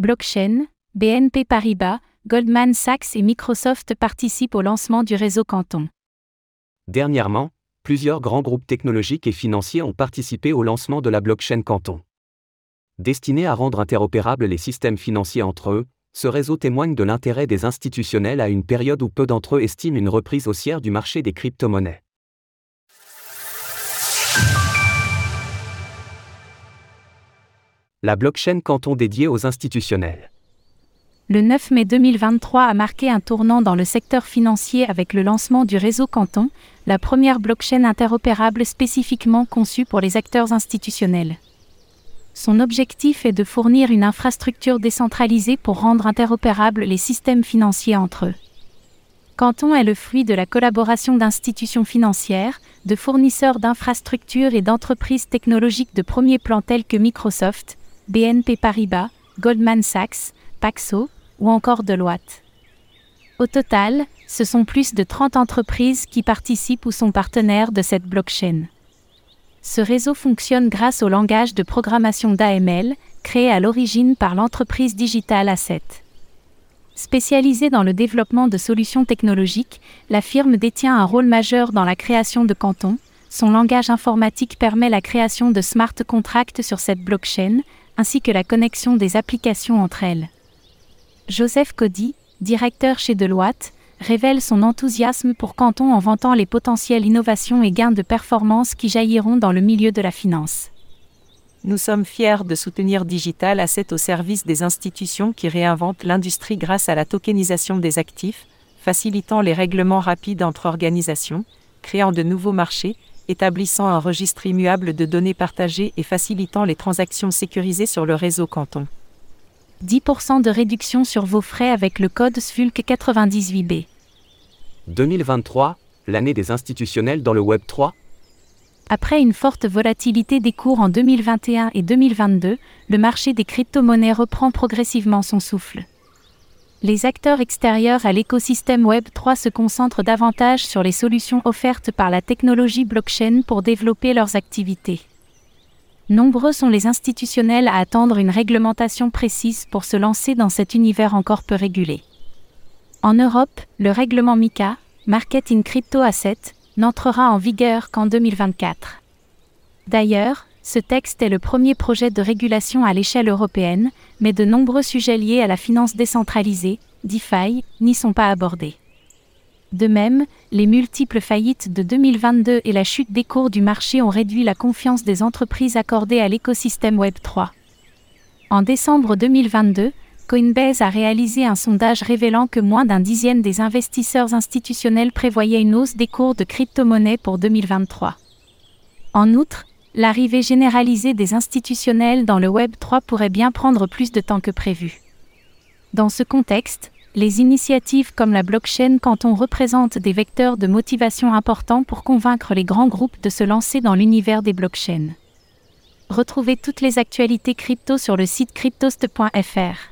blockchain, BNP Paribas, Goldman Sachs et Microsoft participent au lancement du réseau Canton. Dernièrement, plusieurs grands groupes technologiques et financiers ont participé au lancement de la blockchain Canton. Destiné à rendre interopérables les systèmes financiers entre eux, ce réseau témoigne de l'intérêt des institutionnels à une période où peu d'entre eux estiment une reprise haussière du marché des crypto-monnaies. La blockchain Canton dédiée aux institutionnels. Le 9 mai 2023 a marqué un tournant dans le secteur financier avec le lancement du réseau Canton, la première blockchain interopérable spécifiquement conçue pour les acteurs institutionnels. Son objectif est de fournir une infrastructure décentralisée pour rendre interopérables les systèmes financiers entre eux. Canton est le fruit de la collaboration d'institutions financières, de fournisseurs d'infrastructures et d'entreprises technologiques de premier plan tels que Microsoft, BNP Paribas, Goldman Sachs, Paxo, ou encore Deloitte. Au total, ce sont plus de 30 entreprises qui participent ou sont partenaires de cette blockchain. Ce réseau fonctionne grâce au langage de programmation d'AML, créé à l'origine par l'entreprise Digital Asset. Spécialisée dans le développement de solutions technologiques, la firme détient un rôle majeur dans la création de cantons. Son langage informatique permet la création de smart contracts sur cette blockchain, ainsi que la connexion des applications entre elles. Joseph Cody, directeur chez Deloitte, révèle son enthousiasme pour Canton en vantant les potentielles innovations et gains de performance qui jailliront dans le milieu de la finance. Nous sommes fiers de soutenir Digital Asset au service des institutions qui réinventent l'industrie grâce à la tokenisation des actifs, facilitant les règlements rapides entre organisations, créant de nouveaux marchés, établissant un registre immuable de données partagées et facilitant les transactions sécurisées sur le réseau Canton. 10% de réduction sur vos frais avec le code SFULC 98B. 2023, l'année des institutionnels dans le Web 3 Après une forte volatilité des cours en 2021 et 2022, le marché des crypto-monnaies reprend progressivement son souffle. Les acteurs extérieurs à l'écosystème Web 3 se concentrent davantage sur les solutions offertes par la technologie blockchain pour développer leurs activités. Nombreux sont les institutionnels à attendre une réglementation précise pour se lancer dans cet univers encore peu régulé. En Europe, le règlement MICA, Market in Crypto Asset, n'entrera en vigueur qu'en 2024. D'ailleurs, ce texte est le premier projet de régulation à l'échelle européenne, mais de nombreux sujets liés à la finance décentralisée, DeFi, n'y sont pas abordés. De même, les multiples faillites de 2022 et la chute des cours du marché ont réduit la confiance des entreprises accordées à l'écosystème Web3. En décembre 2022, Coinbase a réalisé un sondage révélant que moins d'un dixième des investisseurs institutionnels prévoyaient une hausse des cours de crypto-monnaies pour 2023. En outre, l'arrivée généralisée des institutionnels dans le Web 3 pourrait bien prendre plus de temps que prévu. Dans ce contexte, les initiatives comme la blockchain canton représentent des vecteurs de motivation importants pour convaincre les grands groupes de se lancer dans l'univers des blockchains. Retrouvez toutes les actualités crypto sur le site cryptost.fr.